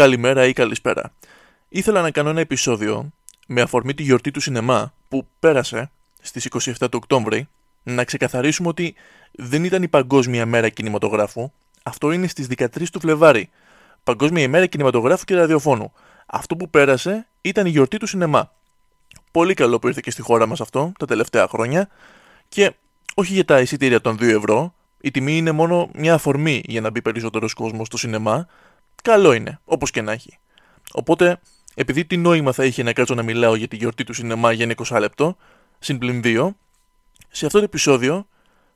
καλημέρα ή καλησπέρα. Ήθελα να κάνω ένα επεισόδιο με αφορμή τη γιορτή του σινεμά που πέρασε στις 27 του Οκτώβρη να ξεκαθαρίσουμε ότι δεν ήταν η Παγκόσμια Μέρα Κινηματογράφου, αυτό είναι στις 13 του Φλεβάρι. Παγκόσμια ημέρα κινηματογράφου και ραδιοφώνου. Αυτό που πέρασε ήταν η γιορτή του σινεμά. Πολύ καλό που ήρθε και στη χώρα μας αυτό τα τελευταία χρόνια και όχι για τα εισιτήρια των 2 ευρώ, η τιμή είναι μόνο μια αφορμή για να μπει περισσότερος κόσμος στο σινεμά. Καλό είναι, όπως και να έχει. Οπότε, επειδή τι νόημα θα είχε να κάτσω να μιλάω για τη γιορτή του σινεμά για 20 λεπτό, συν 2, σε αυτό το επεισόδιο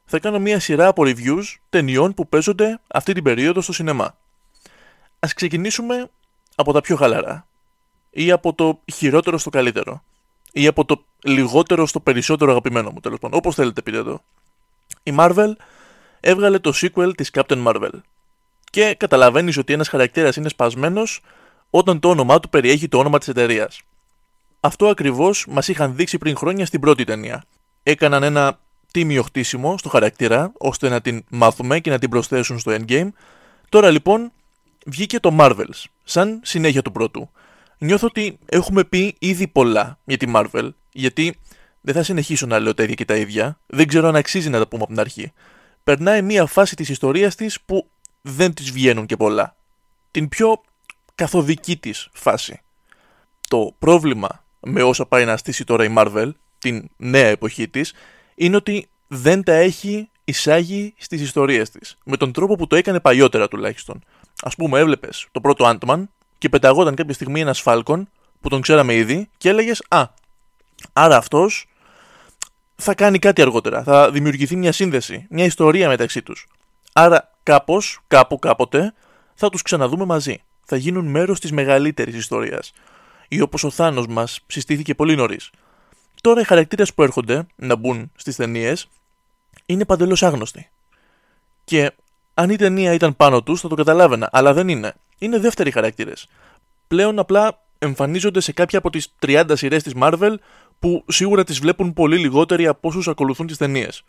θα κάνω μια σειρά από reviews ταινιών που παίζονται αυτή την περίοδο στο σινεμά. Ας ξεκινήσουμε από τα πιο χαλαρά ή από το χειρότερο στο καλύτερο ή από το λιγότερο στο περισσότερο αγαπημένο μου τέλος πάντων, όπως θέλετε πείτε εδώ. Η Marvel έβγαλε το sequel της Captain Marvel και καταλαβαίνεις ότι ένας χαρακτήρας είναι σπασμένος όταν το όνομά του περιέχει το όνομα της εταιρείας. Αυτό ακριβώς μας είχαν δείξει πριν χρόνια στην πρώτη ταινία. Έκαναν ένα τίμιο χτίσιμο στο χαρακτήρα, ώστε να την μάθουμε και να την προσθέσουν στο endgame. Τώρα λοιπόν βγήκε το Marvels, σαν συνέχεια του πρώτου. Νιώθω ότι έχουμε πει ήδη πολλά για τη Marvel, γιατί δεν θα συνεχίσω να λέω τα ίδια και τα ίδια, δεν ξέρω αν αξίζει να τα πούμε από την αρχή. Περνάει μια φάση της ιστορίας της που δεν της βγαίνουν και πολλά. Την πιο καθοδική της φάση. Το πρόβλημα με όσα πάει να στήσει τώρα η Marvel, την νέα εποχή της, είναι ότι δεν τα έχει εισάγει στις ιστορίες της. Με τον τρόπο που το έκανε παλιότερα τουλάχιστον. Ας πούμε έβλεπες το πρώτο Ant-Man και πεταγόταν κάποια στιγμή ένας Falcon που τον ξέραμε ήδη και έλεγες «Α, άρα αυτός θα κάνει κάτι αργότερα, θα δημιουργηθεί μια σύνδεση, μια ιστορία μεταξύ τους. Άρα κάπως, κάπου, κάποτε θα τους ξαναδούμε μαζί. Θα γίνουν μέρος της μεγαλύτερης ιστορίας. Ή όπως ο Θάνος μας συστήθηκε πολύ νωρίς. Τώρα οι χαρακτήρες που έρχονται να μπουν στις ταινίες είναι παντελώς άγνωστοι. Και αν η ταινία ήταν πάνω τους θα το καταλάβαινα, αλλά δεν είναι. Είναι δεύτεροι χαρακτήρες. Πλέον απλά εμφανίζονται σε κάποια από τις 30 σειρές της Marvel που σίγουρα τις βλέπουν πολύ λιγότεροι από όσους ακολουθούν τις ταινίες.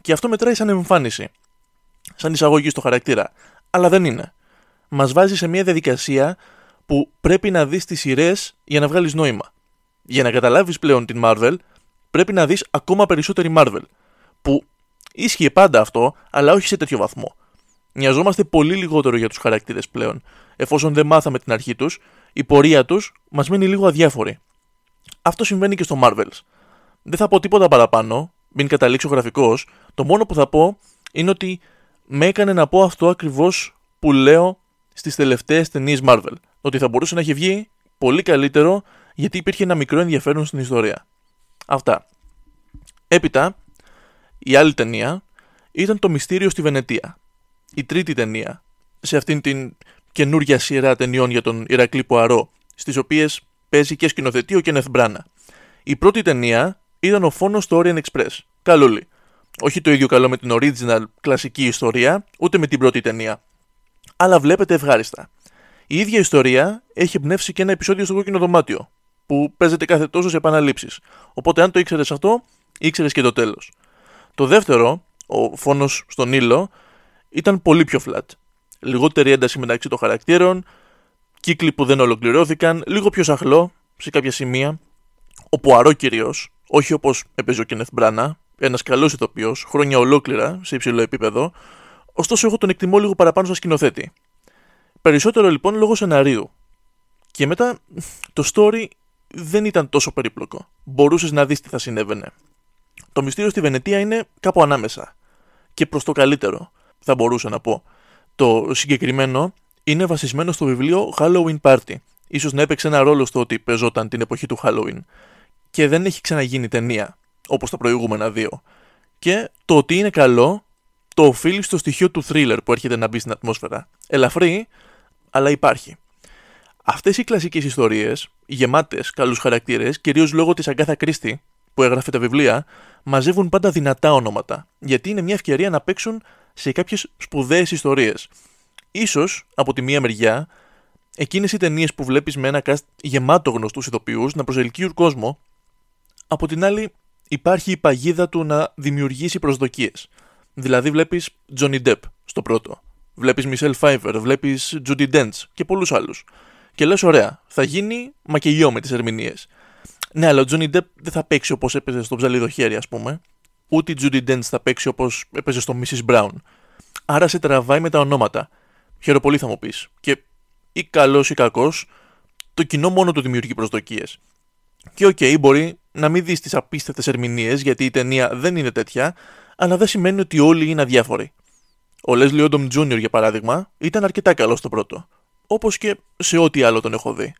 Και αυτό μετράει σαν εμφάνιση. Σαν εισαγωγή στο χαρακτήρα. Αλλά δεν είναι. Μας βάζει σε μια διαδικασία που πρέπει να δεις τις σειρές για να βγάλεις νόημα για να καταλάβεις πλέον την Marvel, πρέπει να δεις ακόμα περισσότερη Marvel. Που ίσχυε πάντα αυτό, αλλά όχι σε τέτοιο βαθμό. Νοιαζόμαστε πολύ λιγότερο για τους χαρακτήρες πλέον. Εφόσον δεν μάθαμε την αρχή τους, η πορεία τους μας μένει λίγο αδιάφορη. Αυτό συμβαίνει και στο Marvels. Δεν θα πω τίποτα παραπάνω, μην καταλήξω γραφικό. Το μόνο που θα πω είναι ότι με έκανε να πω αυτό ακριβώς που λέω στις τελευταίες ταινίες Marvel. Ότι θα μπορούσε να έχει βγει πολύ καλύτερο γιατί υπήρχε ένα μικρό ενδιαφέρον στην ιστορία. Αυτά. Έπειτα, η άλλη ταινία ήταν το Μυστήριο στη Βενετία. Η τρίτη ταινία σε αυτήν την καινούργια σειρά ταινιών για τον Ηρακλή Ποαρό, στις οποίες παίζει και σκηνοθετεί ο Κένεθ Μπράνα. Η πρώτη ταινία ήταν ο φόνος του Orient Express. Καλούλη. Όχι το ίδιο καλό με την original κλασική ιστορία, ούτε με την πρώτη ταινία. Αλλά βλέπετε ευχάριστα. Η ίδια ιστορία έχει εμπνεύσει και ένα επεισόδιο στο κόκκινο δωμάτιο, που παίζεται κάθε τόσο σε επαναλήψεις. Οπότε, αν το ήξερες αυτό, ήξερες και το τέλος. Το δεύτερο, ο φόνος στον ήλιο, ήταν πολύ πιο flat. Λιγότερη ένταση μεταξύ των χαρακτήρων, κύκλοι που δεν ολοκληρώθηκαν, λίγο πιο σαχλό σε κάποια σημεία. Ο Πουαρό κυρίως, όχι όπως έπαιζε ο Κενεθ Μπράνα, ένα καλό ηθοποιός, χρόνια ολόκληρα σε υψηλό επίπεδο, ωστόσο εγώ τον εκτιμώ λίγο παραπάνω σαν σκηνοθέτη. Περισσότερο λοιπόν λόγω σεναρίου. Και μετά το story δεν ήταν τόσο περίπλοκο. Μπορούσες να δεις τι θα συνέβαινε. Το μυστήριο στη Βενετία είναι κάπου ανάμεσα. Και προς το καλύτερο, θα μπορούσα να πω. Το συγκεκριμένο είναι βασισμένο στο βιβλίο Halloween Party. Ίσως να έπαιξε ένα ρόλο στο ότι παίζονταν την εποχή του Halloween. Και δεν έχει ξαναγίνει ταινία, όπως τα προηγούμενα δύο. Και το ότι είναι καλό το οφείλει στο στοιχείο του thriller που έρχεται να μπει στην ατμόσφαιρα. Ελαφρύ, αλλά υπάρχει. Αυτές οι κλασικές ιστορίες, γεμάτες καλούς χαρακτήρες, κυρίως λόγω της Αγκάθα Κρίστη που έγραφε τα βιβλία, μαζεύουν πάντα δυνατά ονόματα, γιατί είναι μια ευκαιρία να παίξουν σε κάποιες σπουδαίες ιστορίες. σω από τη μία μεριά, εκείνες οι ταινίες που βλέπεις με ένα cast γεμάτο γνωστούς ηθοποιούς να προσελκύουν κόσμο, από την άλλη υπάρχει η παγίδα του να δημιουργήσει προσδοκίες. Δηλαδή βλέπεις Johnny Depp στο πρώτο, βλέπεις Michelle Pfeiffer, βλέπεις Judy Dench και πολλούς άλλους. Και λες, ωραία, θα γίνει μακελιό με τις ερμηνείες. Ναι, αλλά ο Τζόνι Ντεπ δεν θα παίξει όπως έπαιζε στο ψαλίδο χέρι, ας πούμε. Ούτε η Τζούντι Ντέντ θα παίξει όπως έπαιζε στο Mrs. Brown. Άρα σε τραβάει με τα ονόματα. Χαίρομαι πολύ θα μου πεις. Και ή καλός ή κακός, το κοινό μόνο του δημιουργεί προσδοκίες. Και OK, okay, μπορεί να μην δεις τις απίστευτες ερμηνείες, γιατί η ταινία δεν είναι τέτοια, αλλά δεν σημαίνει ότι όλοι είναι αδιάφοροι. Ο Leslie Odom Jr. για παράδειγμα ήταν αρκετά καλός στο πρώτο, όπως και σε ό,τι άλλο τον έχω δει.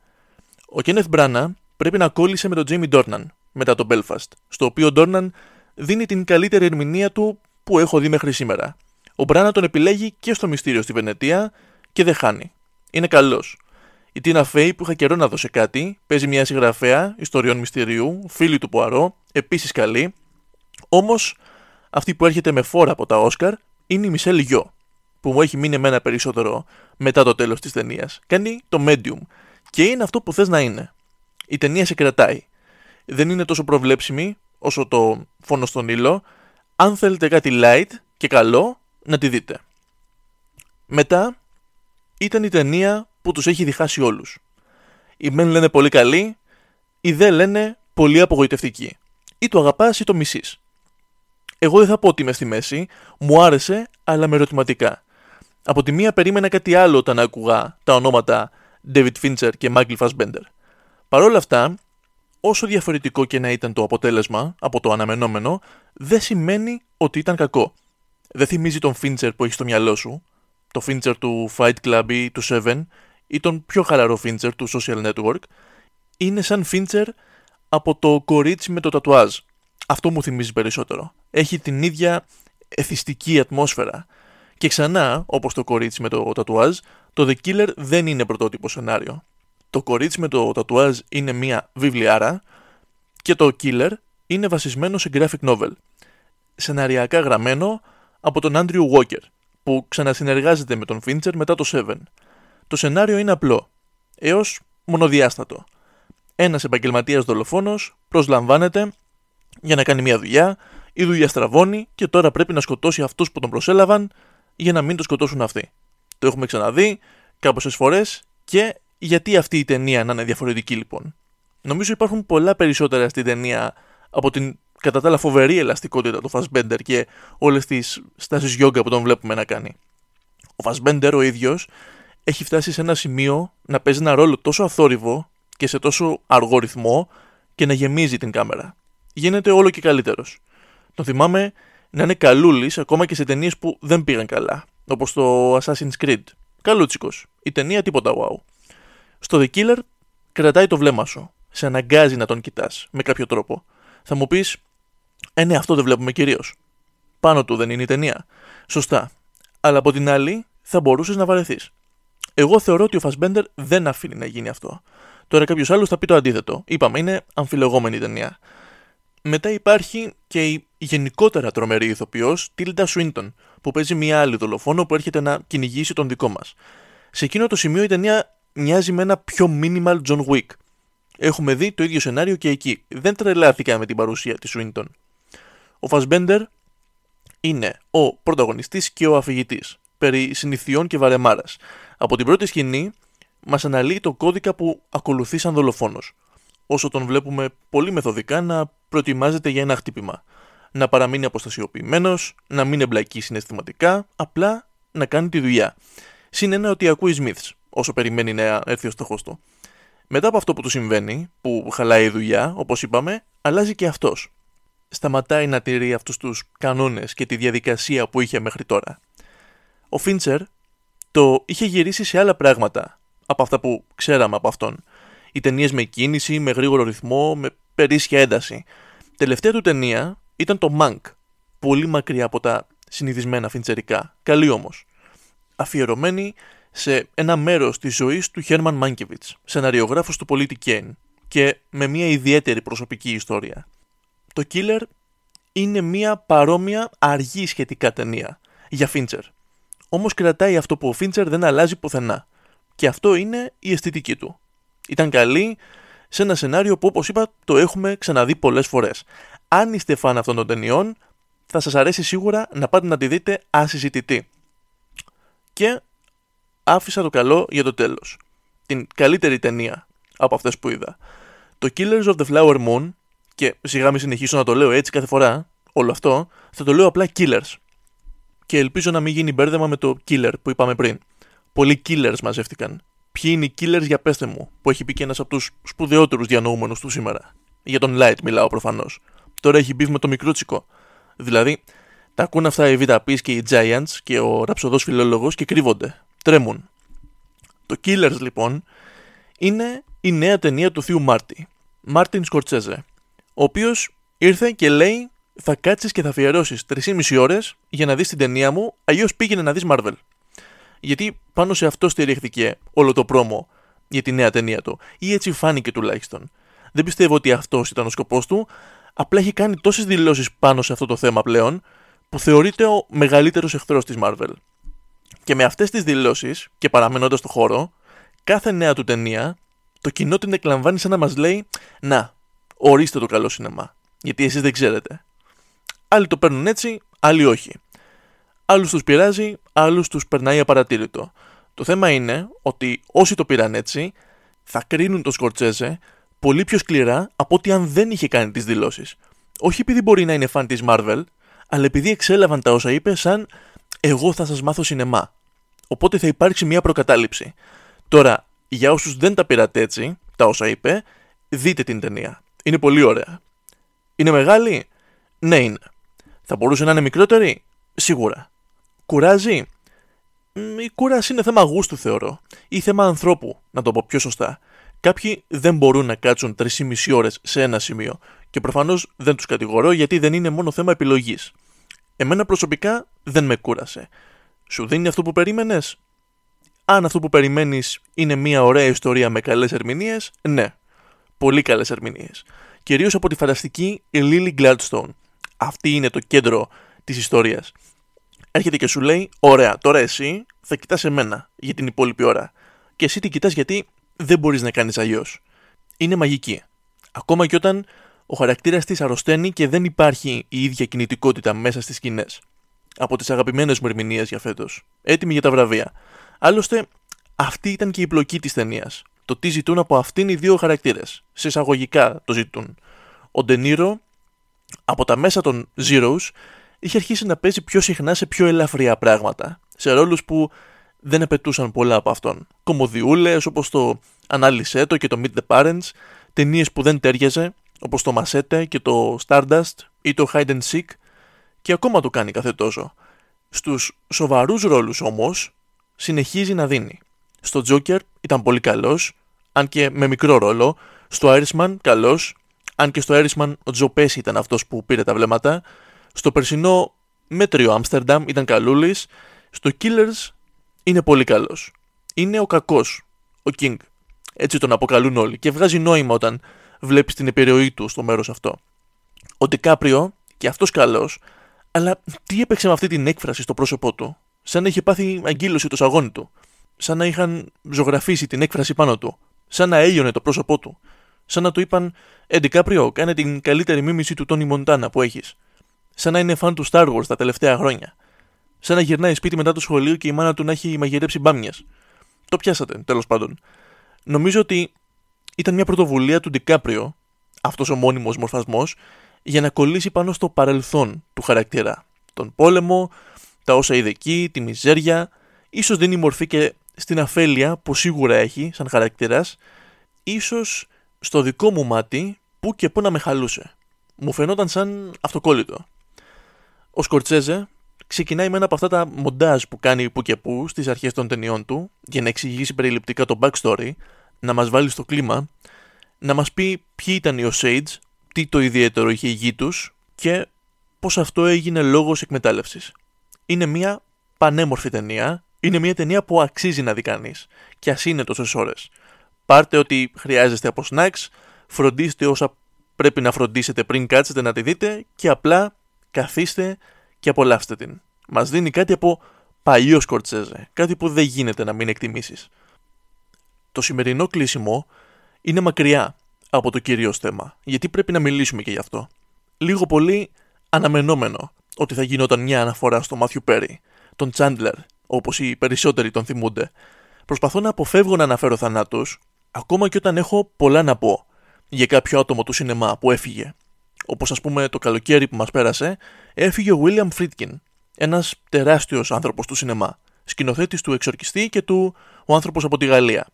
Ο Kenneth Branagh πρέπει να κόλλησε με τον Jamie Dornan μετά το Belfast, στο οποίο ο Dornan δίνει την καλύτερη ερμηνεία του που έχω δει μέχρι σήμερα. Ο Branagh τον επιλέγει και στο μυστήριο στη Βενετία και δεν χάνει. Είναι καλός. Η Τίνα Φέη που είχα καιρό να δώσει κάτι, παίζει μια συγγραφέα ιστοριών μυστηρίου, φίλη του Ποαρό, επίσης καλή. Όμως αυτή που έρχεται με φόρα από τα Όσκαρ είναι η Μισελ Γιο, που μου έχει μείνει εμένα περισσότερο μετά το τέλος της ταινίας. Κάνει το medium και είναι αυτό που θες να είναι. Η ταινία σε κρατάει. Δεν είναι τόσο προβλέψιμη όσο το φόνο στον ήλιο. Αν θέλετε κάτι light και καλό, να τη δείτε. Μετά ήταν η ταινία που τους έχει διχάσει όλους. Οι μεν λένε πολύ καλή, οι δε λένε πολύ απογοητευτική. Ή το αγαπάς ή το μισείς. Εγώ δεν θα πω ότι είμαι στη μέση, μου άρεσε, αλλά με ερωτηματικά. Από τη μία περίμενα κάτι άλλο όταν άκουγα τα ονόματα David Fincher και Michael Fassbender. Παρ' όλα αυτά, όσο διαφορετικό και να ήταν το αποτέλεσμα από το αναμενόμενο, δεν σημαίνει ότι ήταν κακό. Δεν θυμίζει τον Fincher που έχει στο μυαλό σου, το Fincher του Fight Club ή του Seven, ή τον πιο χαλαρό Fincher του Social Network, είναι σαν Fincher από το κορίτσι με το τατουάζ. Αυτό μου θυμίζει περισσότερο. Έχει την ίδια εθιστική ατμόσφαιρα. Και ξανά, όπως το κορίτσι με το τατουάζ, το The Killer δεν είναι πρωτότυπο σενάριο. Το κορίτσι με το τατουάζ είναι μια βιβλιάρα και το Killer είναι βασισμένο σε graphic novel. Σεναριακά γραμμένο από τον Andrew Walker, που ξανασυνεργάζεται με τον Fincher μετά το Seven. Το σενάριο είναι απλό, έως μονοδιάστατο. Ένας επαγγελματίας δολοφόνος προσλαμβάνεται για να κάνει μια δουλειά, η δουλειά στραβώνει και τώρα πρέπει να σκοτώσει αυτούς που τον προσέλαβαν για να μην το σκοτώσουν αυτοί. Το έχουμε ξαναδεί κάποιες φορές και γιατί αυτή η ταινία να είναι διαφορετική λοιπόν. Νομίζω υπάρχουν πολλά περισσότερα στην ταινία από την κατά τα άλλα φοβερή ελαστικότητα του Fassbender και όλες τις στάσεις γιόγκα που τον βλέπουμε να κάνει. Ο Fassbender ο ίδιος έχει φτάσει σε ένα σημείο να παίζει ένα ρόλο τόσο αθόρυβο και σε τόσο αργό ρυθμό και να γεμίζει την κάμερα. Γίνεται όλο και καλύτερος. Τον θυμάμαι να είναι καλούλης ακόμα και σε ταινίες που δεν πήγαν καλά, όπως το Assassin's Creed. Καλούτσικος. Η ταινία τίποτα wow. Στο The Killer κρατάει το βλέμμα σου. Σε αναγκάζει να τον κοιτάς με κάποιο τρόπο. Θα μου πεις, ε, ναι, αυτό δεν βλέπουμε κυρίως. Πάνω του δεν είναι η ταινία. Σωστά. Αλλά από την άλλη, θα μπορούσες να βαρεθείς. Εγώ θεωρώ ότι ο Φασμπέντερ δεν αφήνει να γίνει αυτό. Τώρα κάποιος άλλος θα πει το αντίθετο. Είπαμε, είναι αμφιλεγόμενη η ταινία. Μετά υπάρχει και η γενικότερα τρομερή ηθοποιός Τίλντα Σουίντον, που παίζει μια άλλη δολοφόνο που έρχεται να κυνηγήσει τον δικό μας. Σε εκείνο το σημείο η ταινία μοιάζει με ένα πιο minimal John Wick. Έχουμε δει το ίδιο σενάριο και εκεί. Δεν τρελάθηκα με την παρουσία της Σουίντον. Ο Φασμπέντερ είναι ο πρωταγωνιστής και ο αφηγητής περί συνηθιών και βαρεμάρας. Από την πρώτη σκηνή μας αναλύει το κώδικα που ακολουθεί σαν δολοφόνος. Όσο τον βλέπουμε πολύ μεθοδικά να προετοιμάζεται για ένα χτύπημα. Να παραμείνει αποστασιοποιημένος, να μην εμπλακεί συναισθηματικά, απλά να κάνει τη δουλειά. Συν ένα ότι ακούει Smiths, όσο περιμένει να έρθει ο στόχος του. Μετά από αυτό που του συμβαίνει, που χαλάει η δουλειά, όπως είπαμε, αλλάζει και αυτός σταματάει να τηρεί αυτούς τους κανόνες και τη διαδικασία που είχε μέχρι τώρα. Ο Φίντσερ το είχε γυρίσει σε άλλα πράγματα από αυτά που ξέραμε από αυτόν. Οι ταινίες με κίνηση, με γρήγορο ρυθμό, με περίσσια ένταση. Τελευταία του ταινία ήταν το Mank, πολύ μακριά από τα συνηθισμένα φιντσερικά, καλή όμως. Αφιερωμένη σε ένα μέρος της ζωής του Χέρμαν Μάνκεβιτς, σεναριογράφος του πολίτη Κέιν και με μια ιδιαίτερη προσωπική ιστορία. Το Killer είναι μια παρόμοια αργή σχετικά ταινία για Fincher. Όμως κρατάει αυτό που ο Fincher δεν αλλάζει πουθενά. Και αυτό είναι η αισθητική του. Ήταν καλή σε ένα σενάριο που όπως είπα το έχουμε ξαναδεί πολλές φορές. Αν είστε φαν αυτών των ταινιών, θα σας αρέσει σίγουρα να πάτε να τη δείτε ασυζητητή. Και άφησα το καλό για το τέλος. την καλύτερη ταινία από αυτές που είδα. Το Killers of the Flower Moon, και σιγά μην συνεχίσω να το λέω έτσι κάθε φορά, όλο αυτό, θα το λέω απλά Killers. Και ελπίζω να μην γίνει μπέρδεμα με το Killer που είπαμε πριν. Πολλοί Killers μαζεύτηκαν. Ποιοι είναι οι Killers για πέστε μου, που έχει πει και ένας από τους σπουδαιότερους διανοούμενους του σήμερα. Για τον Light μιλάω προφανώς. Τώρα έχει μπει με το μικρό τσικό. Δηλαδή, τα ακούν αυτά οι VTPs και οι Giants και ο ραψοδό φιλόλογος και κρύβονται. Τρέμουν. Το Killers λοιπόν είναι η νέα ταινία του θείου Μάρτι. Μάρτιν Σκορτσέζε. Ο οποίος ήρθε και λέει θα κάτσεις και θα αφιερώσεις 3,5 ώρες για να δεις την ταινία μου, αλλιώς πήγαινε να δεις Marvel. Γιατί πάνω σε αυτό στηρίχθηκε όλο το πρόμο για τη νέα ταινία του, ή έτσι φάνηκε τουλάχιστον. Δεν πιστεύω ότι αυτός ήταν ο σκοπός του, απλά έχει κάνει τόσες δηλώσεις πάνω σε αυτό το θέμα πλέον, που θεωρείται ο μεγαλύτερος εχθρός της Marvel. Και με αυτές τις δηλώσεις, και παραμένοντας στο χώρο, κάθε νέα του ταινία, το κοινό την εκλαμβάνει σαν να μας λέει: Να, ορίστε το καλό σινεμά. Γιατί εσείς δεν ξέρετε. Άλλοι το παίρνουν έτσι, άλλοι όχι. Άλλους τους πειράζει, άλλους τους περνάει απαρατήρητο. Το θέμα είναι ότι όσοι το πήραν έτσι, θα κρίνουν το Σκορτσέζε πολύ πιο σκληρά από ότι αν δεν είχε κάνει τις δηλώσεις. Όχι επειδή μπορεί να είναι φαν της Marvel, αλλά επειδή εξέλαβαν τα όσα είπε σαν εγώ θα σας μάθω σινεμά. Οπότε θα υπάρξει μια προκατάληψη. Τώρα, για όσους δεν τα πήρατε έτσι, τα όσα είπε, δείτε την ταινία. Είναι πολύ ωραία. Είναι μεγάλη; Ναι είναι. Θα μπορούσε να είναι μικρότερη; Σίγουρα. Κουράζει; Η κούραση είναι θέμα γούστου θεωρώ. Ή θέμα ανθρώπου, να το πω πιο σωστά. Κάποιοι δεν μπορούν να κάτσουν 3,5 ώρες σε ένα σημείο. Και προφανώς δεν τους κατηγορώ γιατί δεν είναι μόνο θέμα επιλογής. Εμένα προσωπικά δεν με κούρασε. Σου δίνει αυτό που περίμενες; Αν αυτό που περιμένεις είναι μια ωραία ιστορία με καλές ερμηνείες, ναι. Πολύ καλές ερμηνείες. Κυρίως από τη φανταστική Lily Gladstone. Αυτή είναι το κέντρο της ιστορίας. Έρχεται και σου λέει: Ωραία, τώρα εσύ θα κοιτάς εμένα για την υπόλοιπη ώρα. Και εσύ την κοιτάς γιατί δεν μπορείς να κάνεις αλλιώς. Είναι μαγική. Ακόμα και όταν ο χαρακτήρας της αρρωσταίνει και δεν υπάρχει η ίδια κινητικότητα μέσα στις σκηνές. Από τις αγαπημένες μου ερμηνείες για φέτος. Έτοιμη για τα βραβεία. Άλλωστε, αυτή ήταν και η πλοκή της ταινίας. Το τι ζητούν από αυτήν οι δύο χαρακτήρες. Σε εισαγωγικά το ζητούν. Ο Ντενίρο, από τα μέσα των Zeros, είχε αρχίσει να παίζει πιο συχνά σε πιο ελαφριά πράγματα. Σε ρόλους που δεν απαιτούσαν πολλά από αυτόν. Κομμωδιούλες όπως το Ανάλυσε το και το Meet the Parents, ταινίες που δεν τέριαζε, όπως το Masette και το Stardust ή το Hide and Seek και ακόμα το κάνει κάθε τόσο. Στους σοβαρούς ρόλους όμως συνεχίζει να δίνει. Στο Joker ήταν πολύ καλός, αν και με μικρό ρόλο. Στο Irishman καλός, αν και στο Irishman ο Τζο Πέση ήταν αυτός που πήρε τα βλέμματα. Στο περσινό μέτριο Άμστερνταμ ήταν καλούλης. Στο Killers είναι πολύ καλός. Είναι ο κακός, ο King. Έτσι τον αποκαλούν όλοι και βγάζει νόημα όταν βλέπεις την επιρροή του στο μέρος αυτό. Ο Ντικάπριο, και αυτός καλός, αλλά τι έπαιξε με αυτή την έκφραση στο πρόσωπό του, σαν να είχε πάθει αγκύλωση το σαγόνι του, σαν να είχαν ζωγραφίσει την έκφραση πάνω του, σαν να έλειωνε το πρόσωπό του, σαν να του είπαν Ε, Ντικάπριο, κάνε την καλύτερη μίμηση του Τόνι Μοντάνα που έχεις, σαν να είναι φαν του Star Wars τα τελευταία χρόνια, σαν να γυρνάει σπίτι μετά το σχολείο και η μάνα του να έχει μαγειρέψει μπάμιας. Το πιάσατε, τέλος πάντων. Νομίζω ότι ήταν μια πρωτοβουλία του Ντικάπριο, αυτός ο μόνιμος μορφασμός, για να κολλήσει πάνω στο παρελθόν του χαρακτήρα. Τον πόλεμο, τα όσα είδε εκεί, τη μιζέρια, ίσως δίνει μορφή και στην αφέλεια που σίγουρα έχει σαν χαρακτήρας, ίσως στο δικό μου μάτι που και που να με χαλούσε. Μου φαινόταν σαν αυτοκόλλητο. Ο Σκορτσέζε ξεκινάει με ένα από αυτά τα μοντάζ που κάνει που και που στις αρχές των ταινιών του για να εξηγήσει περιληπτικά το backstory να μας βάλει στο κλίμα, να μας πει ποιοι ήταν οι Osage, τι το ιδιαίτερο είχε η γη τους και πώς αυτό έγινε λόγος εκμετάλλευσης. Είναι μια πανέμορφη ταινία, είναι μια ταινία που αξίζει να δει κανείς. και ας είναι τόσες ώρες. Πάρτε ό,τι χρειάζεστε από snacks, φροντίστε όσα πρέπει να φροντίσετε πριν κάτσετε να τη δείτε και απλά καθίστε και απολαύστε την. Μας δίνει κάτι από παλιό Σκορτσέζε, κάτι που δεν γίνεται να μην εκτιμήσεις το σημερινό κλείσιμο είναι μακριά από το κυρίως θέμα, γιατί πρέπει να μιλήσουμε και γι' αυτό. Λίγο πολύ αναμενόμενο ότι θα γινόταν μια αναφορά στο Μάθιου Πέρι, τον Τσάντλερ, όπως οι περισσότεροι τον θυμούνται. προσπαθώ να αποφεύγω να αναφέρω θανάτους, ακόμα και όταν έχω πολλά να πω για κάποιο άτομο του σινεμά που έφυγε. Όπως ας πούμε το καλοκαίρι που μας πέρασε, έφυγε ο William Friedkin, ένας τεράστιος άνθρωπος του σινεμά, σκηνοθέτης του Εξορκιστή και του Ο άνθρωπος από τη Γαλλία.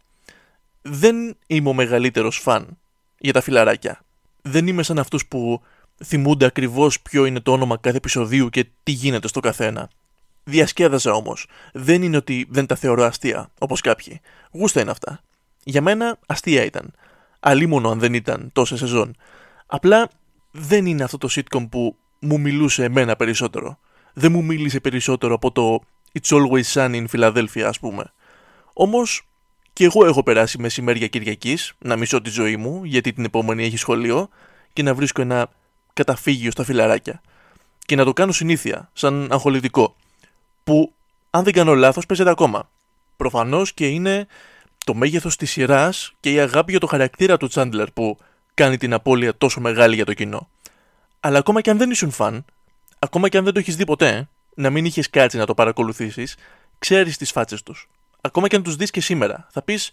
Δεν είμαι ο μεγαλύτερος φαν για τα φιλαράκια. Δεν είμαι σαν αυτούς που θυμούνται ακριβώς ποιο είναι το όνομα κάθε επεισοδίου και τι γίνεται στο καθένα. Διασκέδαζα όμως. Δεν είναι ότι δεν τα θεωρώ αστεία, όπως κάποιοι. Γούστα είναι αυτά. Για μένα αστεία ήταν. Αλίμονο αν δεν ήταν τόσα σεζόν. Απλά δεν είναι αυτό το sitcom που μου μιλούσε εμένα περισσότερο. Δεν μου μίλησε περισσότερο από το It's Always Sunny in Philadelphia, ας πούμε. Όμως και εγώ έχω περάσει μεσημέρια Κυριακής να μισώ τη ζωή μου, γιατί την επόμενη έχει σχολείο, και να βρίσκω ένα καταφύγιο στα φιλαράκια. Και να το κάνω συνήθεια, σαν αγχολητικό. Που, αν δεν κάνω λάθος, παίζεται ακόμα. Προφανώς και είναι το μέγεθος της σειράς και η αγάπη για το χαρακτήρα του Τσάντλερ που κάνει την απώλεια τόσο μεγάλη για το κοινό. Αλλά ακόμα και αν δεν ήσουν φαν, ακόμα και αν δεν το έχεις δει ποτέ, να μην είχες κάτσει να το παρακολουθήσεις, ξέρεις τις φάτσες τους. Ακόμα και αν τους δεις και σήμερα, θα πεις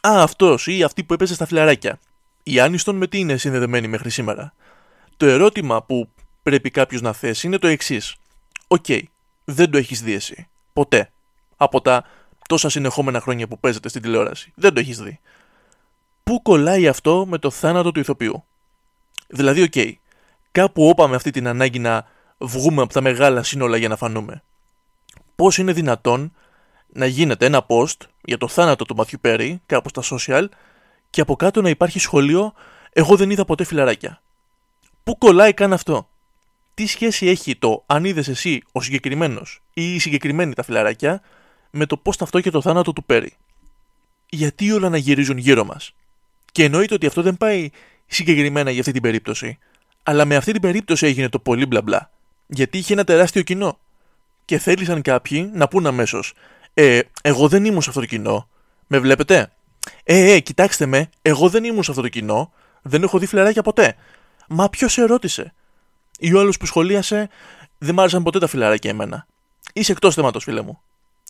Α, αυτός ή αυτή που έπαιζε στα φιλαράκια. Η Άνιστον με τι είναι συνδεδεμένη μέχρι σήμερα; Το ερώτημα που πρέπει κάποιος να θέσει είναι το εξής. Οκ, δεν το έχεις δει εσύ. Ποτέ. Από τα τόσα συνεχόμενα χρόνια που παίζεται στην τηλεόραση. Δεν το έχεις δει. Πού κολλάει αυτό με το θάνατο του ηθοποιού; Δηλαδή, OK, okay, κάπου όπαμε αυτή την ανάγκη να βγούμε από τα μεγάλα σύνολα για να φανούμε. Πώς είναι δυνατόν να γίνεται ένα post για το θάνατο του Matthew Perry, κάπου στα social, και από κάτω να υπάρχει σχόλιο Εγώ δεν είδα ποτέ φιλαράκια. Πού κολλάει καν αυτό; Τι σχέση έχει το αν είδες εσύ ο συγκεκριμένος ή η συγκεκριμένη τα φιλαράκια με το πώς και το θάνατο του Πέρι. Γιατί όλα να γυρίζουν γύρω μας. Και εννοείται ότι αυτό δεν πάει συγκεκριμένα για αυτή την περίπτωση. Αλλά με αυτή την περίπτωση έγινε το πολύ μπλα μπλα. Γιατί είχε ένα τεράστιο κοινό. Και θέλησαν κάποιοι να πούν αμέσως: Ε, εγώ δεν ήμουν σε αυτό το κοινό. Με βλέπετε; Ε, ε, κοιτάξτε με, εγώ δεν ήμουν σε αυτό το κοινό. Δεν έχω δει φιλαράκια ποτέ. Μα ποιος σε ρώτησε; Ή ο άλλος που σχολίασε, δεν μ' άρεσαν ποτέ τα φιλαράκια εμένα. Είσαι εκτός θέματος, φίλε μου.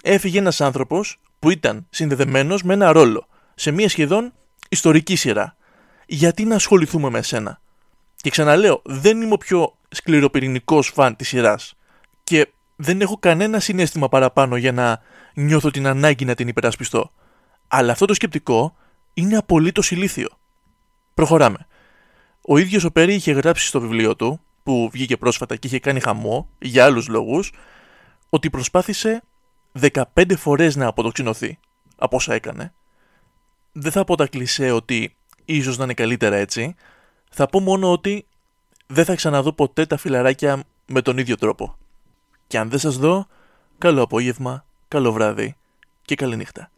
Έφυγε ένας άνθρωπος που ήταν συνδεδεμένος με ένα ρόλο σε μια σχεδόν ιστορική σειρά. Γιατί να ασχοληθούμε με σένα. Και ξαναλέω, δεν είμαι ο πιο σκληροπυρηνικός φαν της σειράς. Και δεν έχω κανένα συνέστημα παραπάνω για να νιώθω την ανάγκη να την υπερασπιστώ. Αλλά αυτό το σκεπτικό είναι απολύτως ηλίθιο. Προχωράμε. Ο ίδιος ο Πέρι είχε γράψει στο βιβλίο του, που βγήκε πρόσφατα και είχε κάνει χαμό για άλλους λόγους, ότι προσπάθησε 15 φορές να αποτοξινωθεί από όσα έκανε. Δεν θα πω τα κλισέ ότι ίσως να είναι καλύτερα έτσι. Θα πω μόνο ότι δεν θα ξαναδώ ποτέ τα φιλαράκια με τον ίδιο τρόπο. Και αν δεν σας δω, καλό απόγευμα, καλό βράδυ και καλή νύχτα.